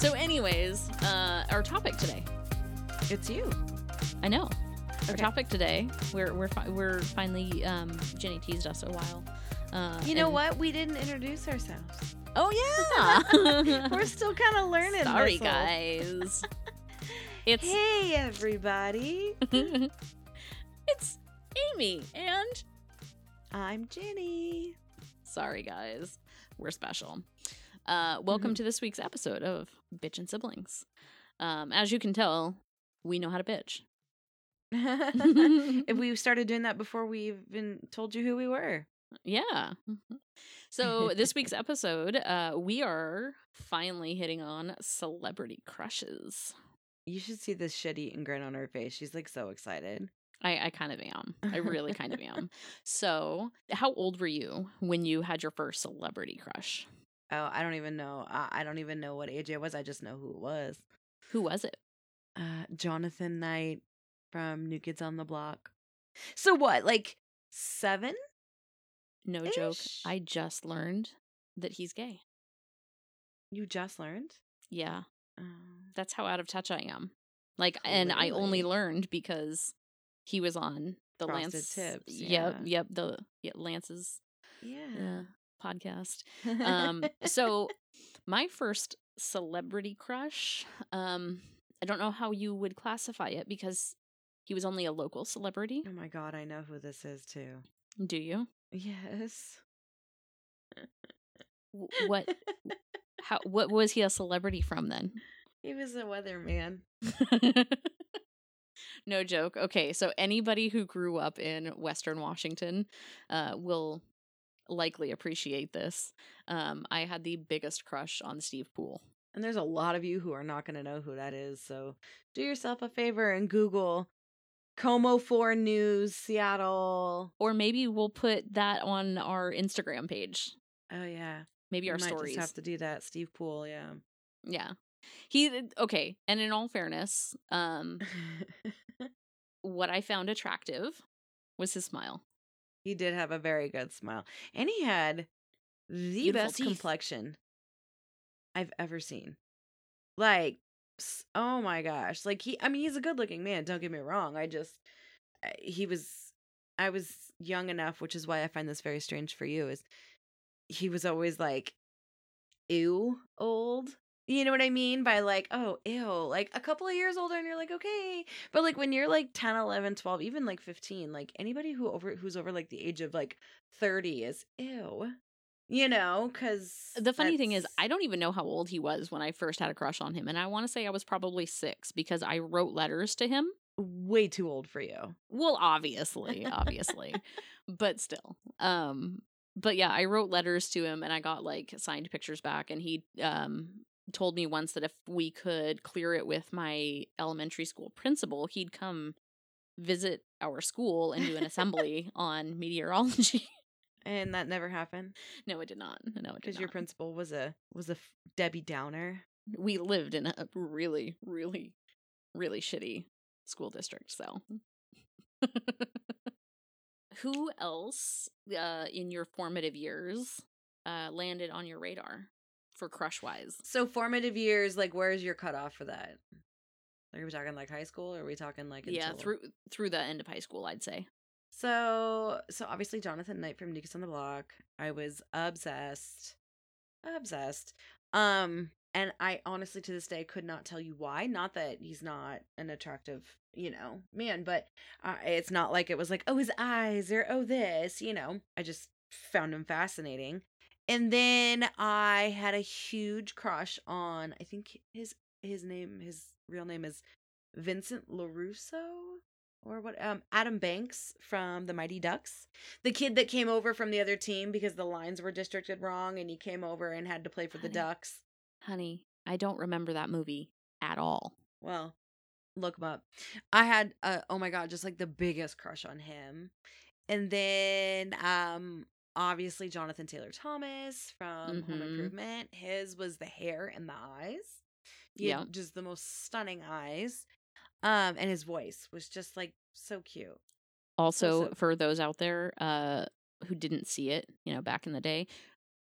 So, anyways, uh, our topic today. It's you. I know. Our Okay. topic today. We're we're fi- we're finally. Um, Ginny teased us a while. Uh, You know and- what? We didn't introduce ourselves. Oh yeah. We're still kind of learning. Sorry, guys. It's Hey, everybody. it's Amy and I'm Ginny. sorry guys, we're special. Uh, welcome Mhm. to this week's episode of Bitchin Siblings. Um, as you can tell, we know how to bitch. if we started doing that before we even told you who we were. Yeah. So this week's episode, uh, we are finally hitting on celebrity crushes. You should see this shit eating grin on her face. She's like so excited. I, I kind of am. I really kind of am. So, how old were you when you had your first celebrity crush? Oh, I don't even know. I, I don't even know what age it was. I just know who it was. Who was it? Uh, Jonathan Knight from New Kids on the Block. So what? Like seven? No joke. I just learned that he's gay. You just learned? Yeah, Um, that's how out of touch I am. Like, and I only learned because he was on the Frosted Lance. Tips, Yep, yeah. yep. The yeah, Lance's yeah. uh, podcast. um so my first celebrity crush um i don't know how you would classify it because he was only a local celebrity oh my god, I know who this is too. do you Yes. What how what was he a celebrity from then he was a weatherman. no joke okay so anybody who grew up in western washington uh will likely appreciate this um i had the biggest crush on steve pool And there's a lot of you who are not going to know who that is. So do yourself a favor and Google KOMO 4 News Seattle. or maybe we'll put that on our instagram page Oh, yeah. maybe You our might stories just have to do that. Steve Pool, yeah. Yeah. He okay, and in all fairness, um what I found attractive was his smile. He did have a very good smile. And he had the Beautiful best teeth. complexion I've ever seen. Like, oh my gosh. Like, he, I mean, he's a good looking man. Don't get me wrong. I just, he was, I was young enough, which is why I find this very strange for you, is he was always like, ew, old. You know what I mean? By like, oh, ew, like a couple of years older, and you're like, okay. But like when you're like 10, 11, 12, even like 15, like anybody who over who's over like the age of like 30 is ew. You know, because The funny thing is, I don't even know how old he was when I first had a crush on him, and I want to say I was probably 6 because I wrote letters to him. way too old for you. Well, obviously, obviously, but still. Um but yeah, I wrote letters to him and I got like signed pictures back and he um told me once that if we could clear it with my elementary school principal, he'd come visit our school and do an assembly on meteorology. And that never happened no, it did not. No, it did because your principal was a was a Debbie Downer. we lived in a really, really, really shitty school district. So, who else uh, in your formative years uh, landed on your radar for crush wise? So formative years, like where's your cutoff for that? Are we talking like high school or are we talking like Yeah, until- through through the end of high school, I'd say. So so obviously Jonathan Knight from Kids on the Block. I was obsessed. Obsessed. Um and I honestly to this day could not tell you why. Not that he's not an attractive, you know, man, but uh, it's not like it was like, oh, his eyes or oh, this, you know. I just found him fascinating. And then I had a huge crush on, I think his his name, his real name is Vincent LaRusso or what um Adam Banks from the Mighty Ducks. The kid that came over from the other team because the lines were districted wrong and he came over and had to play for the Ducks. Honey, I don't remember that movie at all. Well, look him up. I had uh, oh my god, just like the biggest crush on him. And then um obviously Jonathan Taylor Thomas from Home Mhm. Improvement. His was the hair and the eyes. Yeah. just the most stunning eyes. Um and his voice was just like so cute. Also, so- for those out there uh, who didn't see it, you know, back in the day,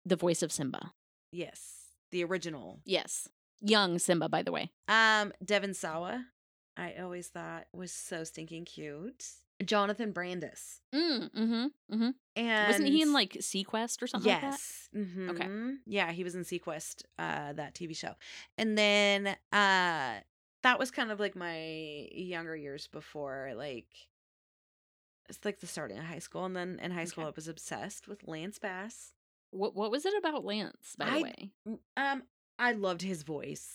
the voice of Simba. Yes. The original. Yes. Young Simba, by the way. Um, Devon Sawa, I always thought was so stinking cute. Jonathan Brandis. Mm, mm-hmm. Mm-hmm. And Wasn't he in like seaQuest or something like that? yes. mhm. Okay. Yeah, he was in seaQuest, uh, that TV show. And then uh that was kind of like my younger years before like it's like the starting of high school. And then in high school Okay. I was obsessed with Lance Bass. What What was it about Lance? By the way, Um, I loved his voice.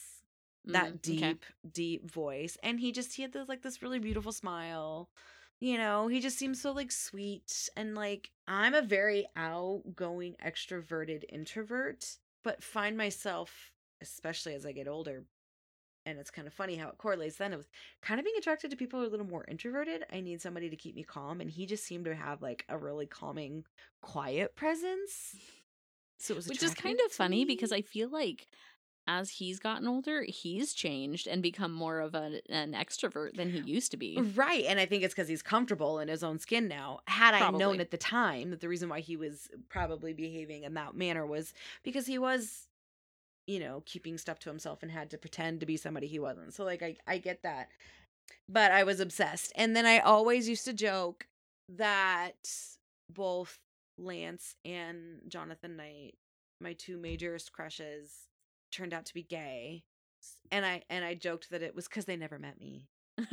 That Mm, deep, okay. deep voice. And he just he had this like this really beautiful smile. You know, he just seems so like sweet and like I'm a very outgoing, extroverted introvert, but find myself, especially as I get older, and it's kind of funny how it correlates then with kind of being attracted to people who are a little more introverted. I need somebody to keep me calm, and he just seemed to have like a really calming, quiet presence. So it was which is kind of funny because. I feel like as he's gotten older, he's changed and become more of a, an extrovert than he used to be. Right. And I think it's because he's comfortable in his own skin now. Had I known at the time that the reason why he was probably behaving in that manner was because he was, you know, keeping stuff to himself and had to pretend to be somebody he wasn't. So, like, I, I get that. But I was obsessed. And then I always used to joke that both Lance and Jonathan Knight, my two majorest crushes, turned out to be gay. And I and I joked that it was because they never met me.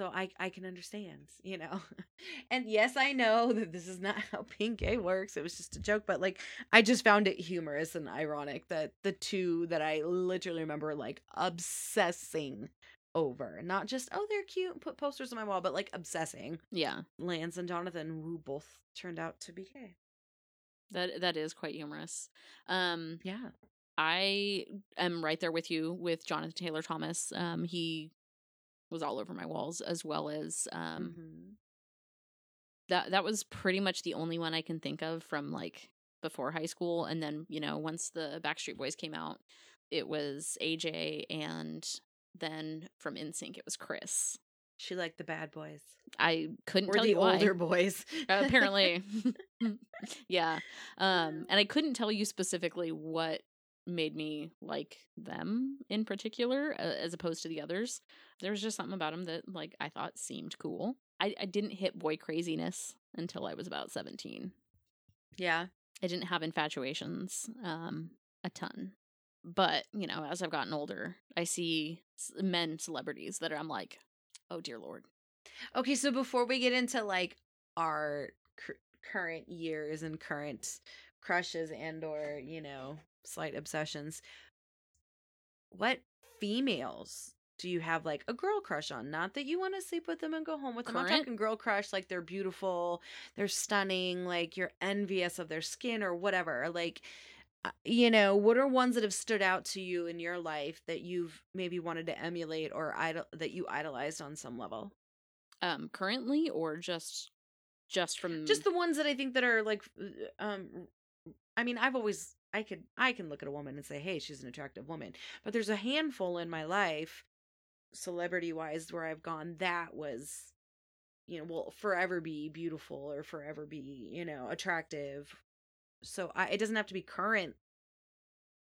So i i can understand you know? And yes i know that this is not how being gay works it was just a joke but like i just found it humorous and ironic that the two that i literally remember like obsessing over not just oh they're cute put posters on my wall but like obsessing yeah, lance and jonathan who both turned out to be gay that that is quite humorous. Um, yeah I am right there with you with Jonathan Taylor Thomas. Um, he was all over my walls as well as um Mhm. that that was pretty much the only one I can think of from like before high school and then you know once the Backstreet Boys came out it was AJ and then from NSYNC it was Chris. She liked the bad boys I couldn't or tell the you why. older boys Uh, apparently. yeah. Um and I couldn't tell you specifically what made me like them in particular uh, as opposed to the others. There was just something about them that like I thought seemed cool. I I didn't hit boy craziness until I was about 17. yeah I didn't have infatuations um a ton. But, you know, as I've gotten older, I see men celebrities that I'm like, "Oh dear lord." Okay, so before we get into like our cur- current years and current crushes and or, you know, slight obsessions, what females do you have like a girl crush on? Not that you want to sleep with them and go home with them. I'm talking girl crush like they're beautiful, they're stunning, like you're envious of their skin or whatever. Like you know, what are ones that have stood out to you in your life that you've maybe wanted to emulate or idol that you idolized on some level? Um currently or just just from just the ones that I think that are like uh, um I mean I've always I could I can look at a woman and say hey she's an attractive woman but there's a handful in my life celebrity wise where I've gone that was you know will forever be beautiful or forever be you know attractive so I, it doesn't have to be current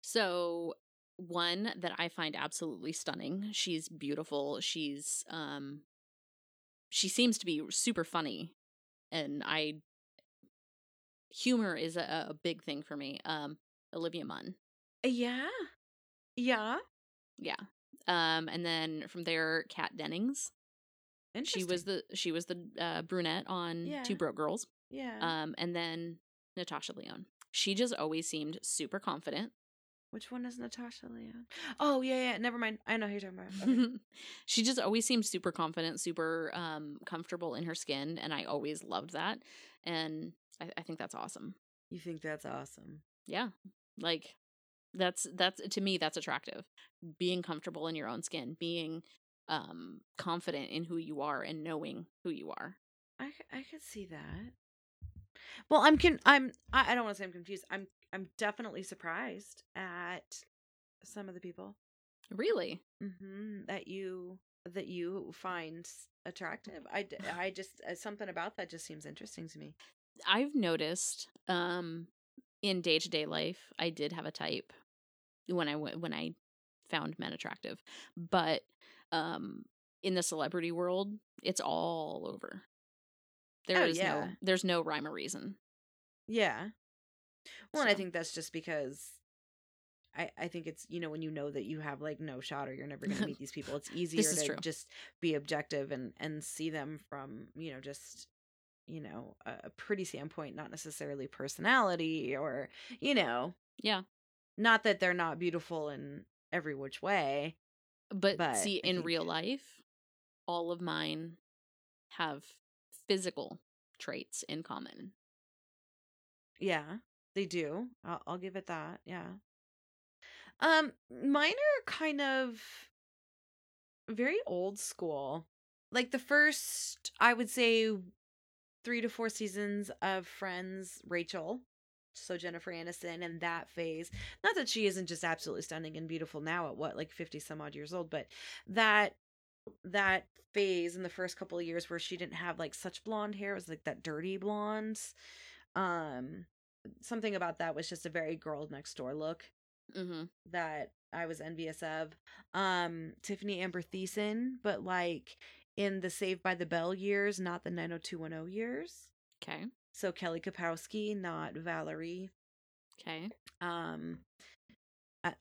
So one that I find absolutely stunning. She's beautiful. She's um she seems to be super funny and I humor is a, a big thing for me. Um Olivia Munn. yeah yeah Yeah. Um and then from there Kat Dennings. Interesting. She was the she was the uh, brunette on Yeah. Two Broke Girls. yeah Um and then Natasha Lyonne. She just always seemed super confident. which one is Natasha Lyonne oh yeah yeah never mind I know who you're talking about okay. she just always seemed super confident, super um comfortable in her skin, and I always loved that. And I, I think that's awesome. you think that's awesome Yeah, like that's that's to me that's attractive. Being comfortable in your own skin, being um confident in who you are, and knowing who you are. I I could see that. Well, I'm con- I'm I, I don't want to say I'm confused. I'm I'm definitely surprised at some of the people Really, hmm that you that you find attractive. I I just uh, something about that just seems interesting to me. I've noticed um in day to day life, I did have a type. when I went when I found men attractive. But um in the celebrity world, it's all over. There Oh, is no yeah. there's no rhyme or reason. Yeah. Well, and I think that's just because I, I think it's you know when you know that you have like no shot or you're never going to meet these people, it's easier to true. just be objective and and see them from you know just you know a, a pretty standpoint, not necessarily personality or you know Yeah. not that they're not beautiful in every which way. But, But see, I in real life, all of mine have physical traits in common. Yeah, they do. I'll, I'll give it that. Yeah. Um, mine are kind of very old school. Like the first, I would say, three to four seasons of Friends, Rachel. So Jennifer Aniston and that phase. Not that she isn't just absolutely stunning and beautiful now at what, like 50 some odd years old, but that that phase in the first couple of years where she didn't have like such blonde hair, it was like that dirty blonde. Um something about that was just a very girl next door look Mm-hmm. that I was envious of. Um, Tiffani Amber Thiessen, but like in the Saved by the Bell years, not the 90210 years. Okay. So Kelly Kapowski, not Valerie. Okay. Um,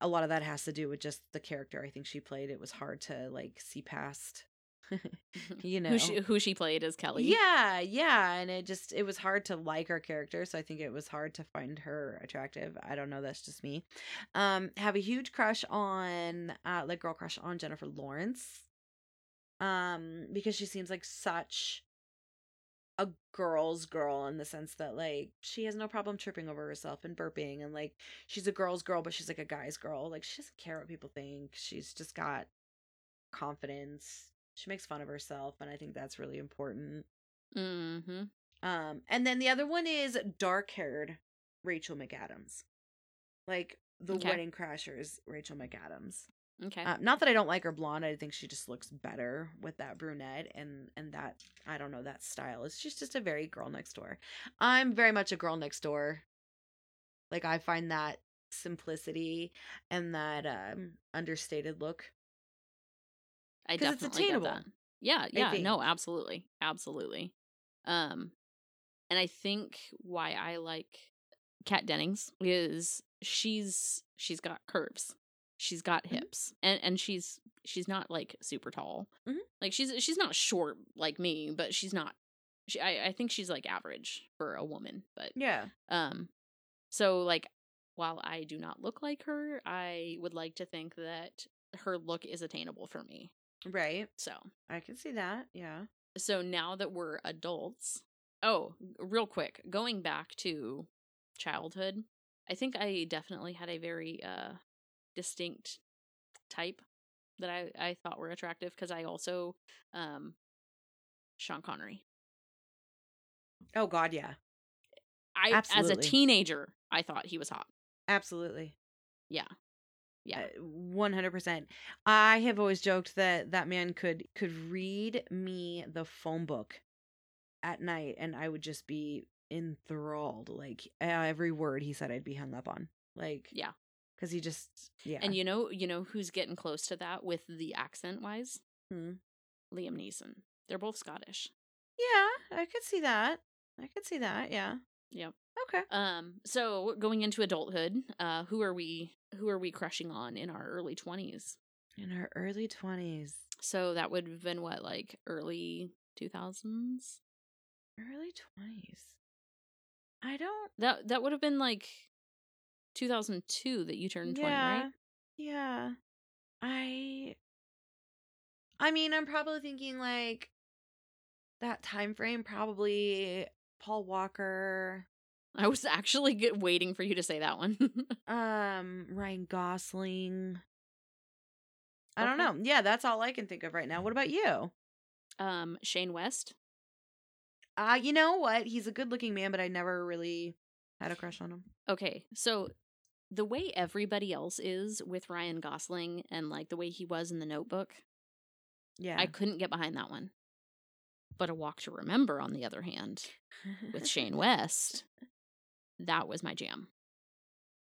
a- lot of that has to do with just the character I think she played. It was hard to like see past, you know. who she who she played as Kelly. Yeah, yeah, and it just it was hard to like her character, so I think it was hard to find her attractive. I don't know, that's just me. Um have a huge crush on uh like girl crush on Jennifer Lawrence. Um because she seems like such a girl's girl in the sense that like she has no problem tripping over herself and burping and like she's a girl's girl but she's like a guy's girl. Like she doesn't care what people think. She's just got confidence. She makes fun of herself and I think that's really important. Mm-hmm. Um, and then the other one is dark-haired Rachel McAdams, like the Okay. Wedding Crashers Rachel McAdams. Okay. Uh, not that I don't like her blonde. I think she just looks better with that brunette and and that I don't know that style. It's just just a very girl next door. I'm very much a girl next door. Like I find that simplicity and that um understated look. I 'cause it's definitely get that. attainable, Yeah, yeah, no, absolutely. Absolutely. Um and I think why I like Kat Dennings is she's she's got curves. She's got Mhm. hips. And and she's she's not like super tall. Mhm. Like she's she's not short like me, but she's not she I, I think she's like average for a woman, but Yeah. um so like while I do not look like her, I would like to think that her look is attainable for me. Right. So I can see that. Yeah. so now that we're adults oh real quick going back to childhood i think i definitely had a very uh distinct type that i i thought were attractive because i also um sean connery Oh god, yeah. i as a teenager i thought he was hot Absolutely. yeah yeah Uh, One hundred percent. I have always joked that that man could could read me the phone book at night, and I would just be enthralled. Like every word he said, I'd be hung up on. Like yeah because he just yeah. and you know you know who's getting close to that with the accent wise Hmm. liam neeson they're both scottish yeah, I could see that. I could see that. Yeah. yep Okay. Um, so going into adulthood, uh, who are we who are we crushing on in our early twenties? In our early twenties, So that would have been what, like early two thousands? early twenties. I don't. That that would have been like two thousand two that you turned twenty, yeah. right? Yeah. I I mean, I'm probably thinking like that time frame probably Paul Walker, I was actually get, waiting for you to say that one. um Ryan Gosling. I don't know. Yeah, that's all I can think of right now. What about you? um, Shane West. Uh, you know what? He's a good-looking man, but I never really had a crush on him. Okay, so the way everybody else is with Ryan Gosling and like the way he was in the Notebook, Yeah. I couldn't get behind that one. But A Walk to Remember, on the other hand, with Shane West, that was my jam.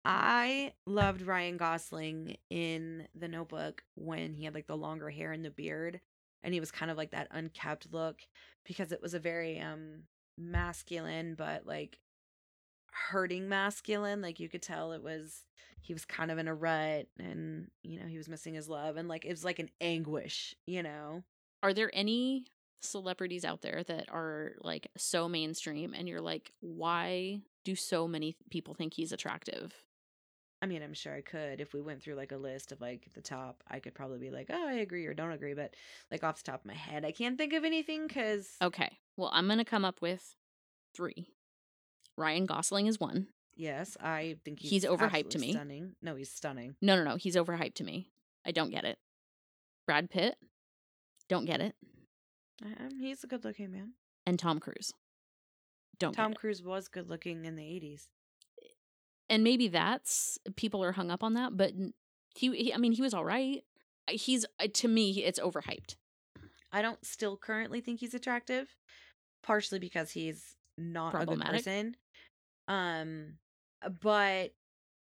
I loved Ryan Gosling in The Notebook when he had like the longer hair and the beard and he was kind of like that unkept look because it was a very um masculine but like hurting masculine like you could tell it was he was kind of in a rut and you know he was missing his love and like it was like an anguish you know Are there any celebrities out there that are like so mainstream and you're like, why do so many people think he's attractive? I mean, I'm sure I could if we went through like a list of like the top. I could probably be like, oh, I agree or don't agree, but like off the top of my head, I can't think of anything because Okay. Well, I'm going to come up with three. Ryan Gosling is one. yes, I think he's, He's overhyped to me. Stunning. No, he's stunning. No, no, no. He's overhyped to me. I don't get it. Brad Pitt. Don't get it. Um, he's a good looking man. And Tom Cruise. Don't Tom get it. Cruise was good looking in the 80s. And maybe that's people are hung up on that, but he, he I mean, he was all right. He's to me, it's overhyped. I don't still currently think he's attractive, partially because he's not a good person. Um, but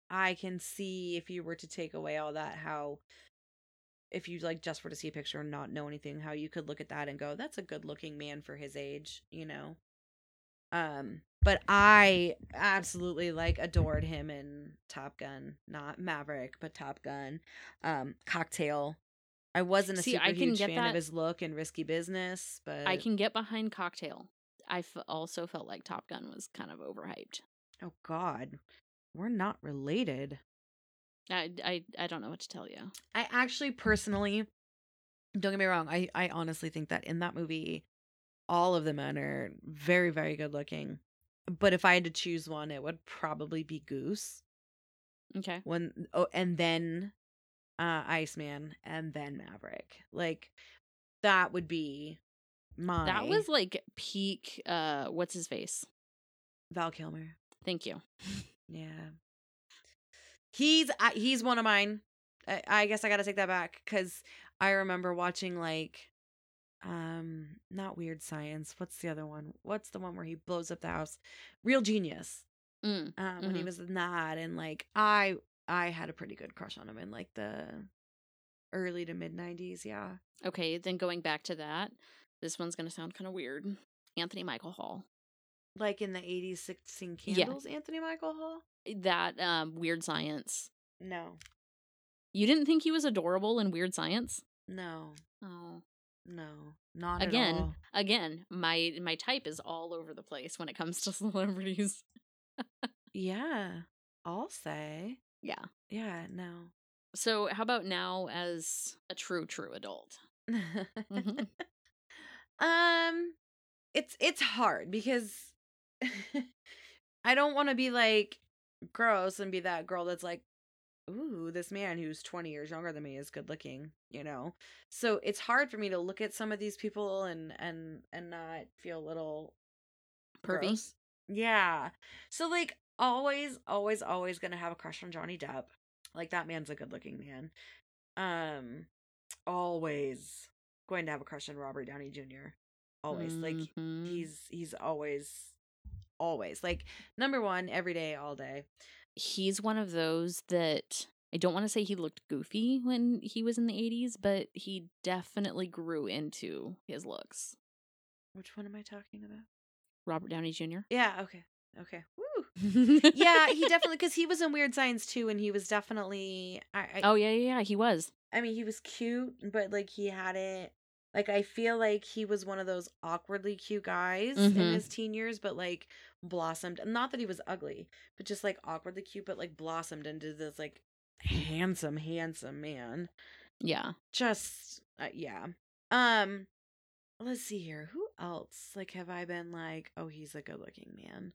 I can see if you were to take away all that, how if you like just were to see a picture and not know anything, how you could look at that and go, "That's a good looking man for his age," you know. Um, but I absolutely like adored him in Top Gun, not Maverick, but Top Gun. Um, Cocktail. I wasn't a See, super I can huge get fan that- of his look in Risky Business, but I can get behind Cocktail. I f- also felt like Top Gun was kind of overhyped. Oh God, we're not related. I, I, I don't know what to tell you. I actually personally, don't get me wrong. I I honestly think that in that movie, all of the men are very very good looking. But if I had to choose one, it would probably be Goose. Okay. When oh, and then uh Iceman, and then Maverick. Like that would be my That was like peak. Uh, what's his face? Val Kilmer. Thank you. Yeah. He's I, he's one of mine. I, I guess I got to take that back cuz I remember watching like um not Weird Science. What's the other one? What's the one where he blows up the house? Real Genius. Mm. Um when he Mhm. was in that and like I I had a pretty good crush on him in like the early to mid 90s, yeah. Okay, then going back to that, this one's gonna sound kind of weird. Anthony Michael Hall. Like in the 80s 16 Yeah. Candles, Anthony Michael Hall? That um, Weird Science. No. You didn't think he was adorable in Weird Science? No. Oh, No. Not Again, at all. again, my my type is all over the place when it comes to celebrities. Yeah. I'll say. Yeah. Yeah, no. So, how about now as a true true adult? Mhm. Um it's it's hard because I don't want to be like gross and be that girl that's like ooh, this man who's 20 years younger than me is good looking, you know. So it's hard for me to look at some of these people and and and not feel a little Pervy. gross. Yeah. So like always, always, always gonna have a crush on Johnny Depp. Like that man's a good looking man. Um always going to have a crush on Robert Downey Jr. Always. Like Mhm. he's he's always always like number one every day all day. he's one of those that I don't want to say he looked goofy when he was in the 80s, but he definitely grew into his looks. Which one am I talking about? Robert Downey Jr. Yeah, okay. Okay. Woo. yeah. He definitely cuz he was in Weird Science too and he was definitely I, I Oh yeah, yeah, yeah, he was. I mean, he was cute, but like he had it. Like I feel like he was one of those awkwardly cute guys in Mhm. his teen years, but like blossomed. Not that he was ugly, but just like awkwardly cute, but like blossomed into this like handsome, handsome man. Yeah. Just uh, yeah. Um, let's see here. Who else? Like, have I been like, oh, he's a good-looking man?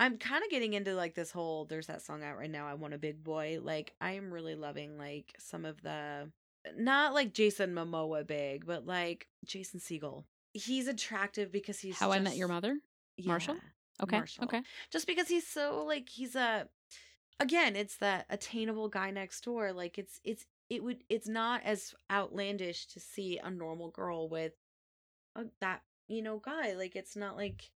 I'm kind of getting into like this whole there's that song out right now I want a big boy like I am really loving like some of the not like Jason Momoa big but like Jason Segel he's attractive because he's How I Met Your just- Mother? Marshall? Okay. Marshall. Okay. just because he's so like he's a again it's that attainable guy next door like it's it's it would it's not as outlandish to see a normal girl with a, that you know guy like it's not like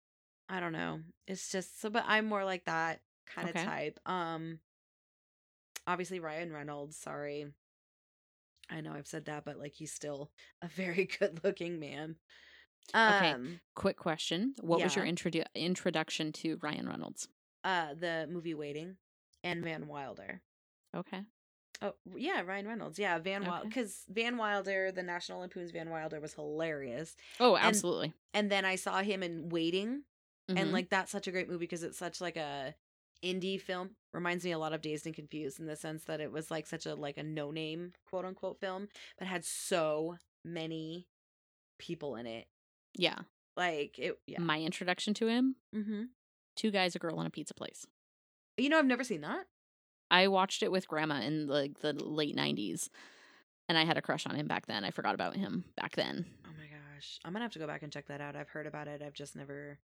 i don't know it's just so but i'm more like that kind of Okay. type. Um obviously Ryan Reynolds, sorry. I know I've said that, but like he's still a very good looking man. Okay. Um Quick question: What was your Yeah. introdu- introduction to Ryan Reynolds? uh the movie Waiting and Van Wilder. Okay. Oh yeah, Ryan Reynolds. Yeah, Van Wilder Okay. because Van Wilder, the National Lampoon's Van Wilder was hilarious. Oh, And- absolutely. And then I saw him in Waiting, and Mhm. like that's such a great movie because it's such like a indie film. Reminds me a lot of Dazed and Confused in the sense that it was like such a like a no name quote unquote film, but had so many people in it. yeah. Like it, yeah. My introduction to him: mm-hmm. two guys, a girl, and a pizza place. You know, I've never seen that. I watched it with grandma in like the late '90s, and I had a crush on him back then. I forgot about him back then. Oh my gosh, I'm gonna have to go back and check that out. I've heard about it. I've just never,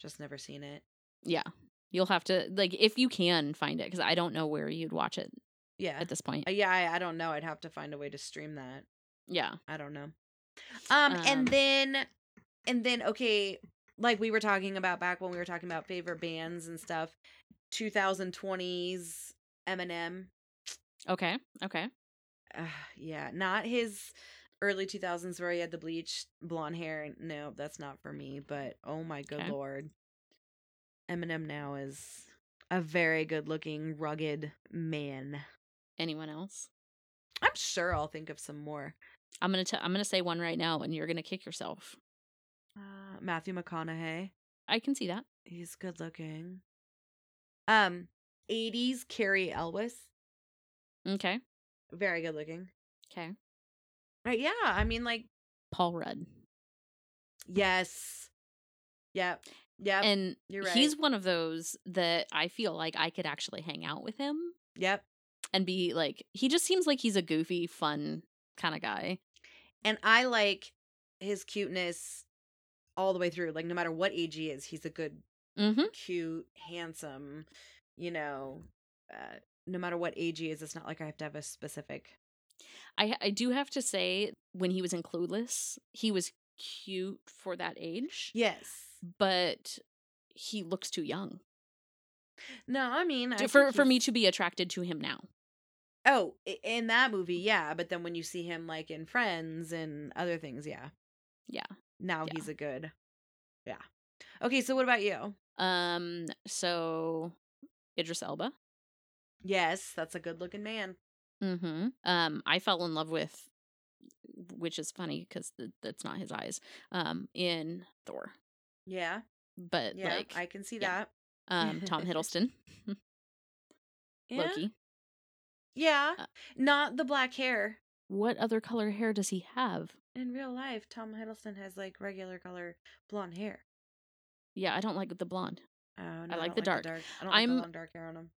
just never seen it. Yeah, you'll have to like if you can find it because I don't know where you'd watch it Yeah, at this point. Uh, yeah. I, I don't know. I'd have to find a way to stream that. Yeah. I don't know. Um, Um, and then and then okay, like we were talking about back when we were talking about favorite bands and stuff, 2020s Eminem. Okay. Okay. Uh, yeah, not his early 2000s where he had the bleached blonde hair. No, that's not for me, but oh my good Okay. lord. Eminem now is a very good-looking, rugged man. Anyone else? I'm sure I'll think of some more. I'm gonna t- I'm gonna say one right now, and you're gonna kick yourself. Uh, Matthew McConaughey. I can see that. He's good looking. Um, 80s Cary Elwes, Okay. very good looking. Okay. Right? Yeah, I mean, like, Paul Rudd. yes, yep, yep, and you're he's one of those that I feel like I could actually hang out with him yep. and be like he just seems like he's a goofy, fun kind of guy. And I like his cuteness all the way through. Like, no matter what age he is, he's a good, Mm-hmm. cute, handsome. You know, uh, no matter what age he is, it's not like I have to have a specific. I I do have to say when he was in Clueless, he was cute for that age, Yes. but he looks too young No, I mean, I for for me to be attracted to him now. Oh, in that movie, yeah. But then when you see him like in Friends and other things, yeah. Yeah. Now Yeah. he's a good. Yeah. Okay, so what about you? Um. So Idris Elba. Yes, that's a good looking man. Mm-hmm. Um. I fell in love with, which is funny because th- that's not his eyes. Um. In Thor, Yeah. but Yeah. like I can see yeah. that. um Tom Hiddleston, Yeah. Loki. Yeah. Uh, Not the black hair. What other color hair does he have? In real life, Tom Hiddleston has like regular color blonde hair. Yeah, I don't like the blonde. Oh, no, I like don't the dark. I don't I'm, the long dark hair on him.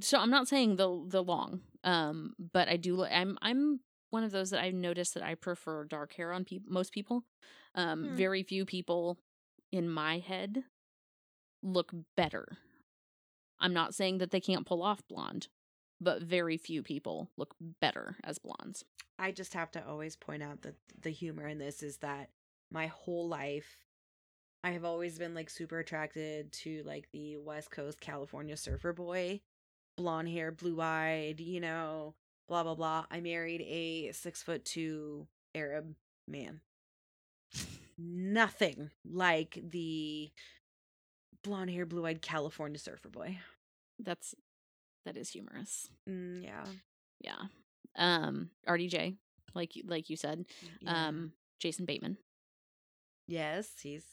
So I'm not saying the the long, um, but I do. I'm I'm one of those that I've noticed that I prefer dark hair on peop most people. Um, Hmm. very few people in my head look better. I'm not saying that they can't pull off blonde, but very few people look better as blondes. I just have to always point out that the humor in this is that my whole life I have always been like super attracted to like the West Coast California surfer boy, blonde hair, blue eyed, you know, blah blah blah. I married a six foot two Arab man. Nothing like the blonde hair, blue eyed California surfer boy. That's that is humorous. Mm, yeah. Yeah. Um, RDJ, like like you said, yeah. um, Jason Bateman. Yes, he's.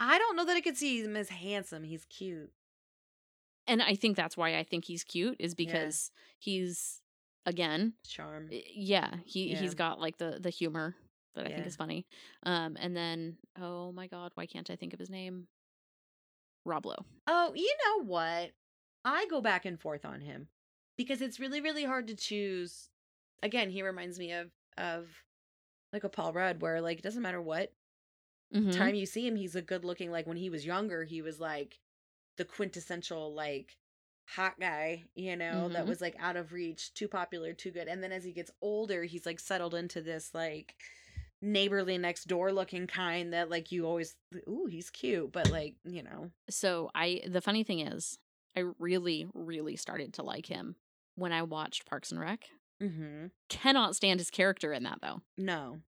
I don't know that I could see him as handsome. He's cute. and I think that's why I think he's cute is because he's again, Charm. yeah, he Yeah. he's got like the the humor that I think is funny. Um, and then oh my god, why can't I think of his name? Rob Lowe. Oh, you know what? I go back and forth on him because it's really, really hard to choose. Again, he reminds me of of like a Paul Rudd, where like it doesn't matter what Mhm. time you see him, he's a good looking. Like when he was younger, he was like the quintessential like hot guy, you know, that Mhm. was like out of reach, too popular, too good. And then as he gets older, he's like settled into this like neighborly next door looking kind that like you always ooh, he's cute, but like, you know. So I the funny thing is, I really, really started to like him when I watched Parks and Rec. Mm-hmm. Cannot stand his character in that though. No.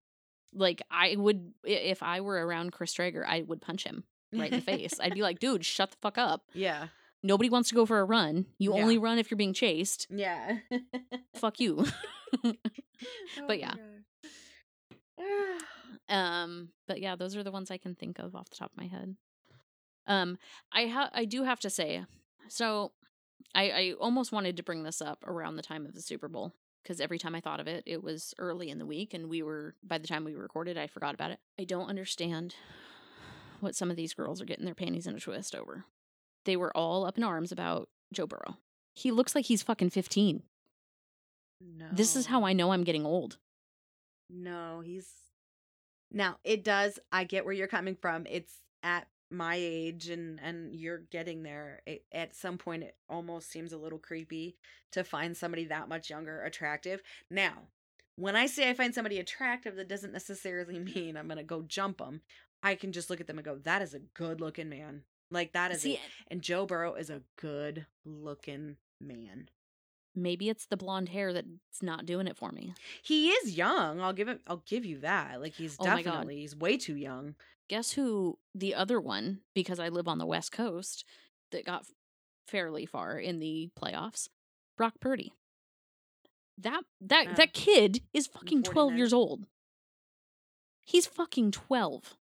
Like I would, if I were around Chris Traeger, I would punch him right in the face. I'd be like, dude, shut the fuck up. Yeah. Nobody wants to go for a run. You Yeah. only run if you're being chased. Yeah. Fuck you. Oh But yeah. Um, but yeah, those are the ones I can think of off the top of my head. Um, I ha- I do have to say, so I I almost wanted to bring this up around the time of the Super Bowl because every time I thought of it, it was early in the week, and we were by the time we recorded, I forgot about it. I don't understand what some of these girls are getting their panties in a twist over. They were all up in arms about Joe Burrow. He looks like he's fucking fifteen. no. This is how I know I'm getting old. No, he's now it does. I get where you're coming from. It's at my age, and and you're getting there. It, at some point, it almost seems a little creepy to find somebody that much younger attractive. Now, when I say I find somebody attractive, that doesn't necessarily mean I'm gonna go jump them. I can just look at them and go, "That is a good looking man." Like that is See, it. Eh and Joe Burrow is a good looking man. Maybe it's the blonde hair that's not doing it for me. He is young. I'll give him I'll give you that. Like he's Oh definitely he's way too young. guess who the other one because i live on the west coast that got fairly far in the playoffs brock purdy that that Oh. that kid is fucking 12 49ers. years old he's fucking 12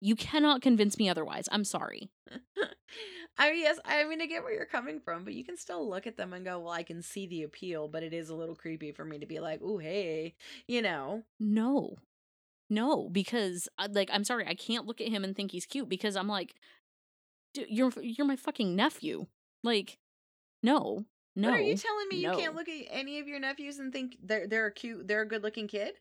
you cannot convince me otherwise i'm sorry I mean, yes, I mean, I get where you're coming from, but you can still look at them and go, "Well, I can see the appeal," but it is a little creepy for me to be like, "Ooh, hey," you know. no no because uh, like i'm sorry i can't look at him and think he's cute because i'm like dude, you're you're my fucking nephew like no no What are you telling me you can't look at any of your nephews and think they're they're a cute, they're a good looking kid?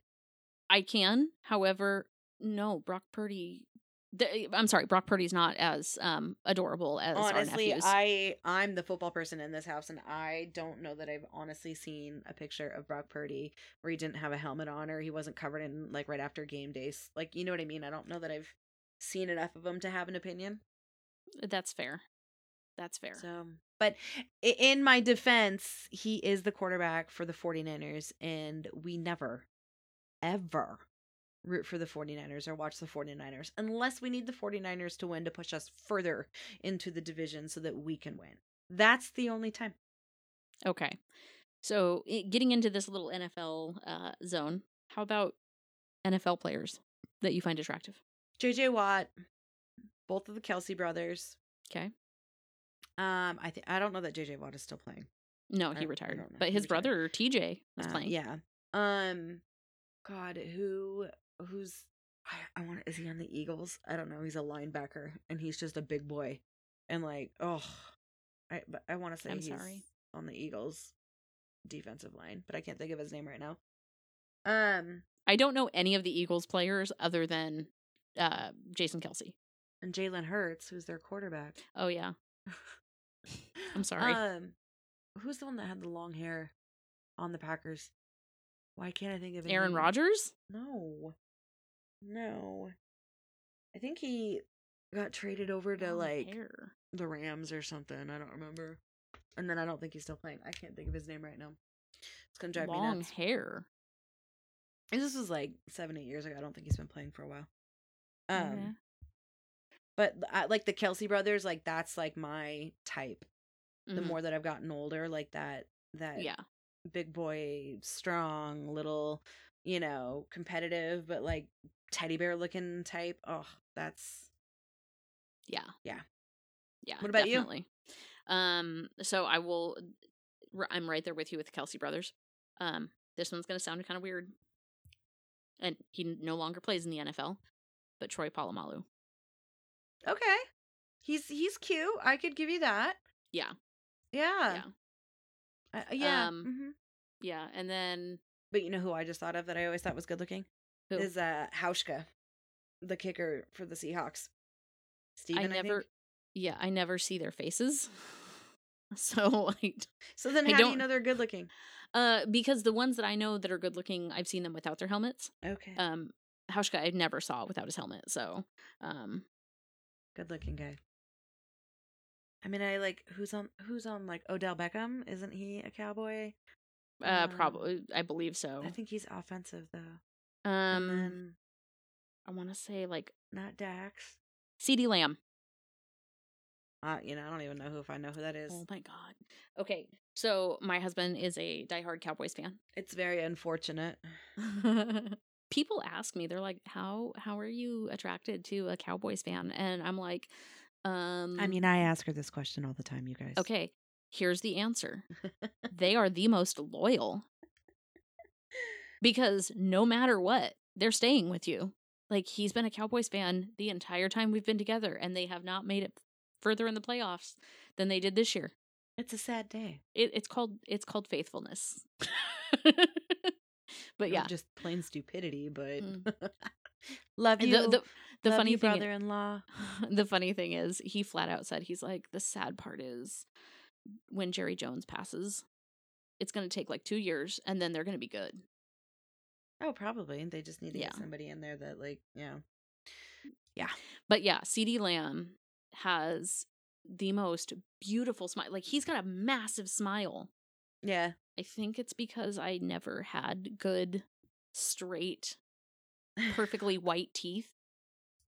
I can. However, no, Brock Purdy. The, I'm sorry, Brock Purdy's not as um adorable as honestly. I I'm the football person in this house, and I don't know that I've honestly seen a picture of Brock Purdy where he didn't have a helmet on or he wasn't covered in like right after game days. Like you know what I mean? I don't know that I've seen enough of him to have an opinion. That's fair. That's fair. So, but in my defense, he is the quarterback for the 49ers, and we never, ever root for the 49ers or watch the 49ers unless we need the 49ers to win to push us further into the division so that we can win. That's the only time. okay. So, getting into this little NFL uh, zone, how about NFL players that you find attractive? JJ Watt, both of the Kelce brothers. Okay. Um, I think I don't know that JJ Watt is still playing. No, he I retired, don't but his brother TJ was Uh, playing. Yeah. Um God, who who's I, I want is he on the Eagles? I don't know. He's a linebacker and he's just a big boy. And like, oh I but I want to say I'm he's sorry. on the Eagles defensive line, but I can't think of his name right now. Um I don't know any of the Eagles players other than uh, Jason Kelce. and Jalen Hurts, who's their quarterback. Oh yeah, I'm sorry. Um who's the one that had the long hair on the Packers? Why can't I think of his Aaron? Rodgers. No. No. I think he got traded over to Long like hair. the Rams or something. I don't remember. And then I don't think he's still playing. I can't think of his name right now. It's gonna drive me long nuts. hair. And This was like seven, eight years ago. I don't think he's been playing for a while. Um, but I, like the Kelce brothers, like that's like my type. The Mhm. more that I've gotten older, like that, that yeah, big boy, strong, little, you know, competitive, but like teddy bear looking type. Oh, that's yeah, Yeah. yeah. What about you? Um, so I will. I'm right there with you with the Kelce brothers. Um, this one's gonna sound kind of weird, and he no longer plays in the NFL, but Troy Polamalu. okay. He's he's cute. I could give you that. Yeah, Yeah. yeah, Uh, yeah. Um, mhm. yeah. And then But you know who I just thought of that I always thought was good looking who? is uh Hauschka, the kicker for the Seahawks. Steven, I I never. think. yeah, I never see their faces. So I So then I how do you don't- know they're good looking? Uh, because the ones that I know that are good looking, I've seen them without their helmets. Okay. Um, Hauschka, I never saw without his helmet. So, um, good looking guy. I mean, I like who's on who's on like Odell Beckham. Isn't he a cowboy? Uh, Um, probably. I believe so. I think he's offensive though. Um, then I want to say like not Dax. CeeDee Lamb. Uh, you know, I don't even know who if I know who that is. Oh my god. Okay, so my husband is a diehard Cowboys fan. It's very unfortunate. People ask me, they're like, "How how are you attracted to a Cowboys fan?" And I'm like, um, I mean, I ask her this question all the time, you guys. okay, here's the answer. they are the most loyal because no matter what, they're staying with you. Like he's been a Cowboys fan the entire time we've been together, and they have not made it further in the playoffs than they did this year. It's a sad day. It, it's called it's called faithfulness. but yeah, just plain stupidity. But Mm. love the you. the, the Love funny you, brother-in-law. the funny thing is he flat out said he's like the sad part is when Jerry Jones passes, it's going to take like 2 years and then they're going to be good. Oh, probably. They just need to Yeah. get somebody in there that, like, yeah. Yeah. But yeah, CeeDee Lamb has the most beautiful smile. Like he's got a massive smile. Yeah. I think it's because I never had good straight perfectly white teeth.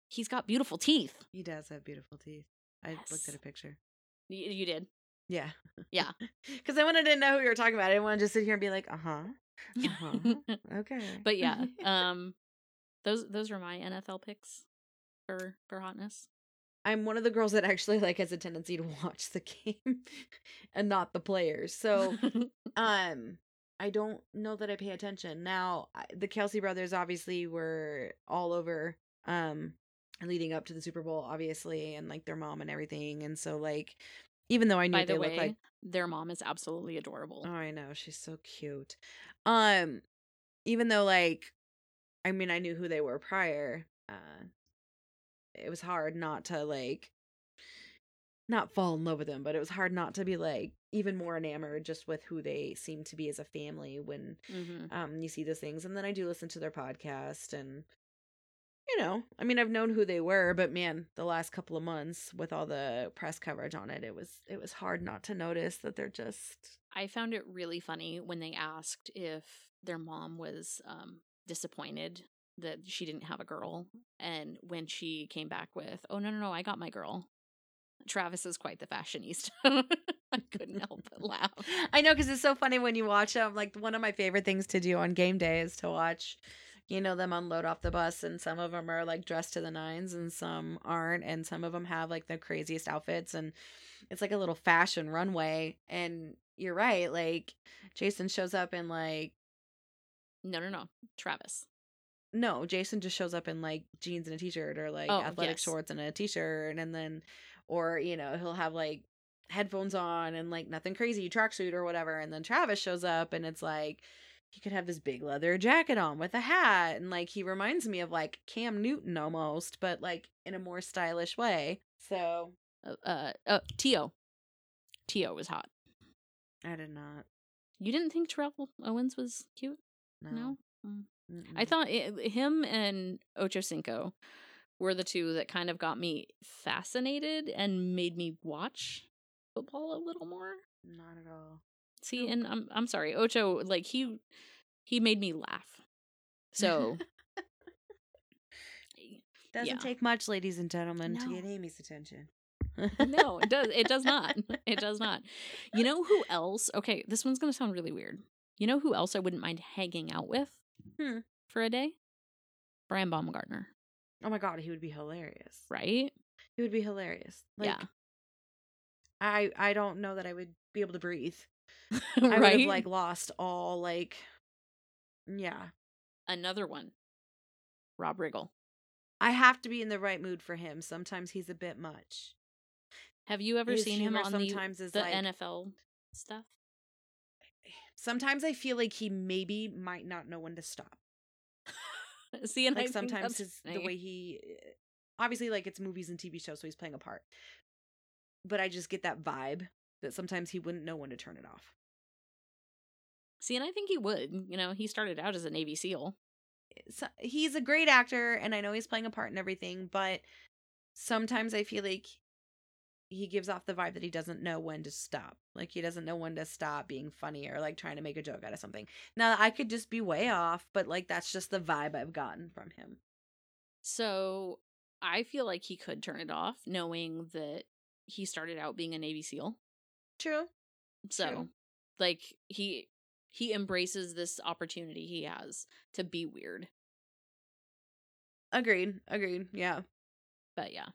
He's got beautiful teeth. he does have beautiful teeth. I looked at a picture. Y- you did. Yeah. Yeah. Because I wanted to know who you were talking about. I didn't want to just sit here and be like, uh huh. Uh-huh. Okay. but yeah, um those those are my NFL picks for for hotness. I'm one of the girls that actually like has a tendency to watch the game and not the players. So um I don't know that I pay attention. Now, the Kelce brothers obviously were all over um leading up to the Super Bowl obviously and like their mom and everything. And so like even though I knew By they the looked way, like their mom is absolutely adorable. Oh, I know. She's so cute. Um even though like I mean I knew who they were prior, uh it was hard not to like not fall in love with them, but it was hard not to be like even more enamored just with who they seem to be as a family when hmm um you see those things and then I do listen to their podcast and you know, I mean I've known who they were, but man, the last couple of months with all the press coverage on it, it was it was hard not to notice that they're just I found it really funny when they asked if their mom was um disappointed that she didn't have a girl and when she came back with, "Oh no, no, no, I got my girl." Travis is quite the fashionista. I couldn't help but laugh. I know because it's so funny when you watch them. Like one of my favorite things to do on game day is to watch, you know, them unload off the bus, and some of them are like dressed to the nines, and some aren't, and some of them have like the craziest outfits, and it's like a little fashion runway. And you're right, like Jason shows up in like No, no, no. Travis. no, Jason just shows up in like jeans and a t-shirt, or like Oh, athletic yes. shorts and a t-shirt, and then, or you know, he'll have like headphones on and like nothing crazy tracksuit or whatever and then Travis shows up and it's like he could have this big leather jacket on with a hat and like he reminds me of like Cam Newton almost but like in a more stylish way so Uh, uh, uh T.O. T.O. was hot. I did not You didn't think Terrell Owens was cute? no, No. Mm. I thought it, him and Ochocinco were the two that kind of got me fascinated and made me watch football a little more. not at all See, and I'm I'm sorry, Ocho like he he made me laugh. So doesn't yeah. take much ladies and gentlemen to get Amy's attention no, it does it does not. It does not. You know who else? Okay, this one's gonna sound really weird. You know who else I wouldn't mind hanging out with Hmm. for a day? Brian Baumgartner, oh my god he would be hilarious right? he would be hilarious like yeah. I I don't know that I would be able to breathe I would have like lost all like yeah. Another one. Rob Riggle. I have to be in the right mood for him. Sometimes he's a bit much. Have you ever His seen him on the, is the like NFL stuff? sometimes I feel like he maybe might not know when to stop. See, and I Like think sometimes that's his the way he eh, obviously like it's movies and TV shows, so he's playing a part. But I just get that vibe that sometimes he wouldn't know when to turn it off. See, and I think he would. You know, he started out as a Navy SEAL. Eh, so, he's a great actor and I know he's playing a part and everything, but sometimes I feel like he gives off the vibe that he doesn't know when to stop. Like he doesn't know when to stop being funny or like trying to make a joke out of something. Now I could just be way off, but like that's just the vibe I've gotten from him. So I feel like he could turn it off, knowing that he started out being a Navy SEAL. True. So, True. like he he embraces this opportunity he has to be weird. Agreed. Agreed. Yeah. But yeah,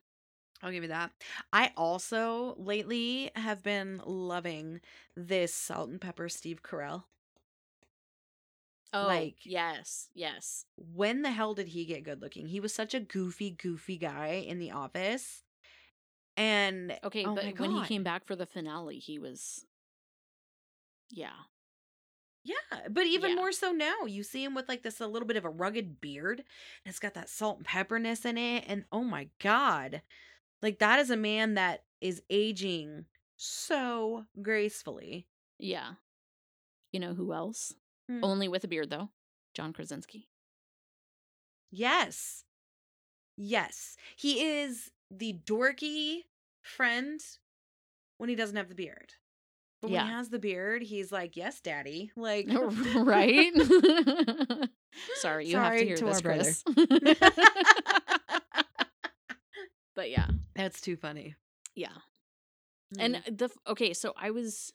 I'll give you that. I also lately have been loving this salt and pepper Steve Carell. oh Like- yes, yes, When the hell did he get good looking? He was such a goofy, goofy guy in the office. And okay. Oh but when he came back for the finale, he was, yeah, yeah, but even Yeah. more so now, you see him with like this a little bit of a rugged beard, and it's got that salt and pepperness in it. And oh my god, like that is a man that is aging so gracefully. yeah. You know who else? Hmm. Only with a beard though, John Krasinski. Yes. Yes. He is the dorky friend when he doesn't have the beard. But when he has the beard, he's like, "Yes, daddy." Like right? Sorry, you have to hear to this, brother. Chris. but yeah, That's too funny. yeah. And Mm. the okay, so I was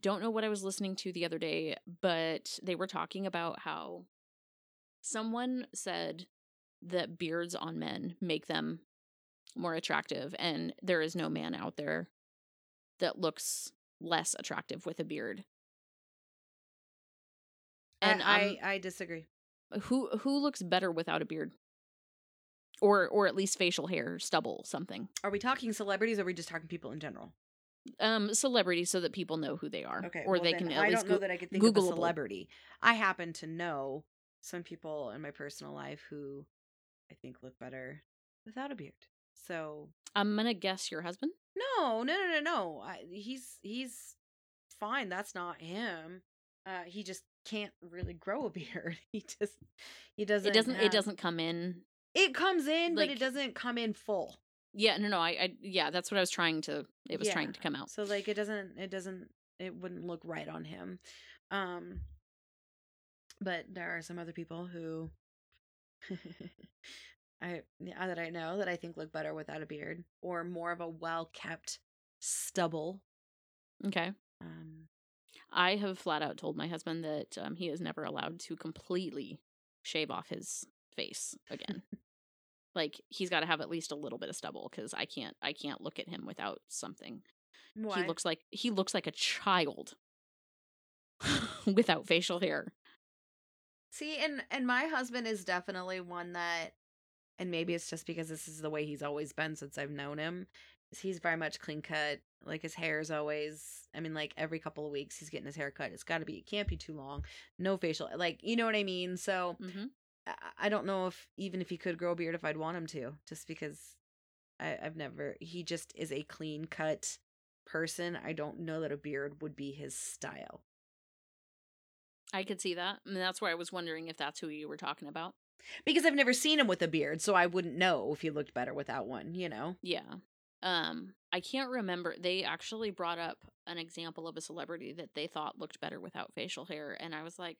don't know what I was listening to the other day, but they were talking about how someone said that beards on men make them more attractive and there is no man out there that looks less attractive with a beard. And I, I I disagree. who who looks better without a beard? Or or at least facial hair, stubble, something. Are we talking celebrities or are we just talking people in general? Um celebrities so that people know who they are. Okay. Or well, they can at I least don't know that I could think of a celebrity. I happen to know some people in my personal life who I think look better without a beard. So I'm gonna guess your husband. no, no, no, no, no. I, he's he's fine. That's not him. Uh, he just can't really grow a beard. He just he doesn't. it doesn't. have- It doesn't come in. It comes in, but it doesn't come in full. Yeah, no, no. I, I, yeah, that's what I was trying to. It was trying to come out. So like it doesn't it doesn't it wouldn't look right on him. Um but there are some other people who I yeah, that I know that I think look better without a beard or more of a well-kept stubble. Okay. Um I have flat out told my husband that um, he is never allowed to completely shave off his face again. like he's got to have at least a little bit of stubble because I can't. I can't look at him without something. why? He looks like he looks like a child without facial hair. See, and and my husband is definitely one that and maybe it's just because this is the way he's always been since I've known him. He's very much clean cut. Like his hair is always I mean like every couple of weeks he's getting his hair cut. It's got to be it can't be too long. No facial like you know what I mean? So hmm I, I don't know if even if he could grow a beard if I'd want him to just because I I've never he just is a clean cut person. I don't know that a beard would be his style. I could see that, and that's why I was wondering if that's who you were talking about. Because I've never seen him with a beard, so I wouldn't know if he looked better without one, you know. Yeah. Um, I can't remember. They actually brought up an example of a celebrity that they thought looked better without facial hair, and I was like,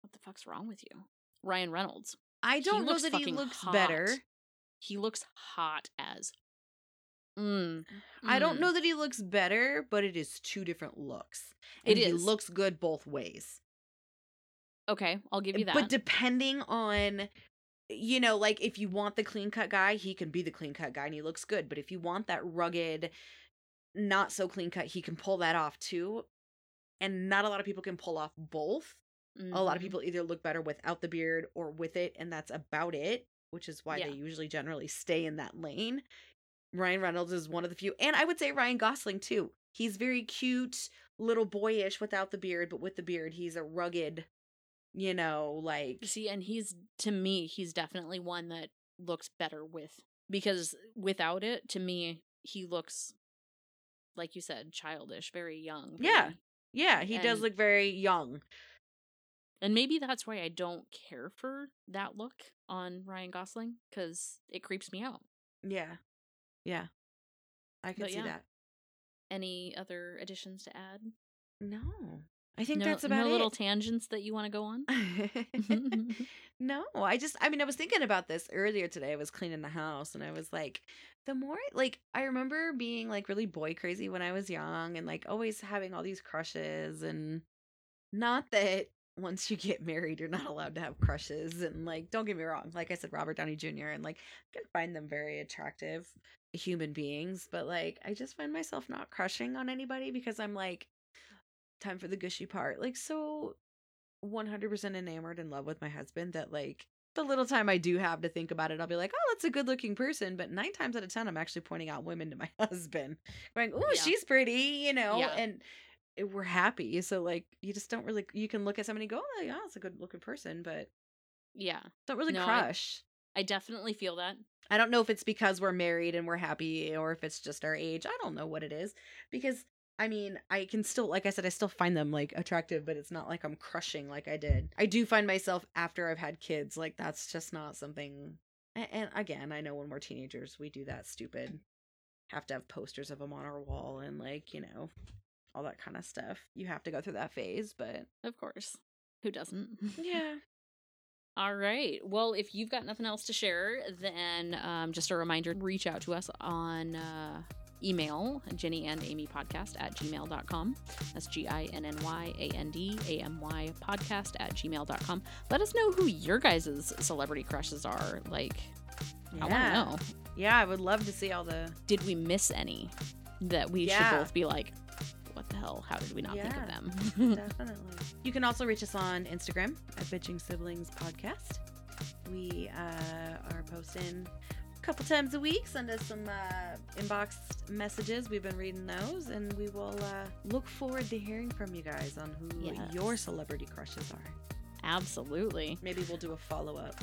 "What the fuck's wrong with you?" Ryan Reynolds. I don't know that he looks hot. better. He looks hot as. Mm. I don't Mm. know that he looks better, but it is two different looks. It And he looks good both ways. Okay, I'll give you that. But depending on you know, like if you want the clean cut guy, he can be the clean cut guy and he looks good. But if you want that rugged, not so clean cut, he can pull that off too. And not a lot of people can pull off both. A lot of Mhm. people either look better without the beard or with it, and that's about it, which is why Yeah. they usually generally stay in that lane. Ryan Reynolds is one of the few, and I would say Ryan Gosling too. He's very cute, little boyish without the beard, but with the beard, he's a rugged, you know, like See, and he's to me, he's definitely one that looks better with because without it, to me, he looks like you said, childish, very young. Yeah. very- yeah, he does look very young. And maybe that's why I don't care for that look on Ryan Gosling because it creeps me out. Yeah, yeah. I can But see yeah. that. Any other additions to add? No, I think no, that's about no it. little tangents that you want to go on. no, I just, I mean, I was thinking about this earlier today. I was cleaning the house and I was like, the more, like, I remember being like really boy crazy when I was young and like always having all these crushes. And not that once you get married, you're not allowed to have crushes. And like, don't get me wrong. Like I said, Robert Downey Jr., and like, I can find them very attractive human beings. But like, I just find myself not crushing on anybody because I'm like, time for the gushy part. Like, so 100% enamored in love with my husband that like the little time I do have to think about it, I'll be like, oh, that's a good looking person. But nine times out of 10, I'm actually pointing out women to my husband, going, oh, Yeah. she's pretty, you know, Yeah. and it- we're happy. So, like, you just don't really, you can look at somebody and go, oh, yeah, it's a good looking person, but Yeah, don't really No, I- crush. I definitely feel that. I don't know if it's because we're married and we're happy or if it's just our age. I don't know what it is because I mean, I can still like I said I still find them like attractive, but it's not like I'm crushing like I did. I do find myself after I've had kids like that's just not something and, and again, I know when we're teenagers we do that stupid have to have posters of them on our wall and like, you know, all that kind of stuff. You have to go through that phase, but Of course. Who doesn't? yeah. All right. Well, if you've got nothing else to share, then um, just a reminder reach out to us on uh, email, Ginny and Amy podcast at gmail.com. That's G I N N Y A N D A M Y podcast at gmail.com. Let us know who your guys' celebrity crushes are. Like, I want to know. Yeah, I would love to see all the Did we miss any that we Yeah. should both be like, what the hell? How did we not think of them? Definitely. You can also reach us on Instagram at Bitching Siblings Podcast. We uh, are posting couple times a week. Send us some uh, inbox messages. We've been reading those, and we will uh, look forward to hearing from you guys on who Yes. your celebrity crushes are. Absolutely. Maybe we'll do a follow up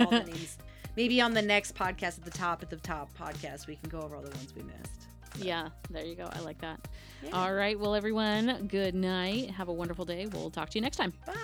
all the names. Maybe on the next podcast at the top, at the top podcast, we can go over all the ones we missed. So, Yeah, there you go. I like that. yeah. All right. Well, everyone, good night. Have a wonderful day. We'll talk to you next time. Bye.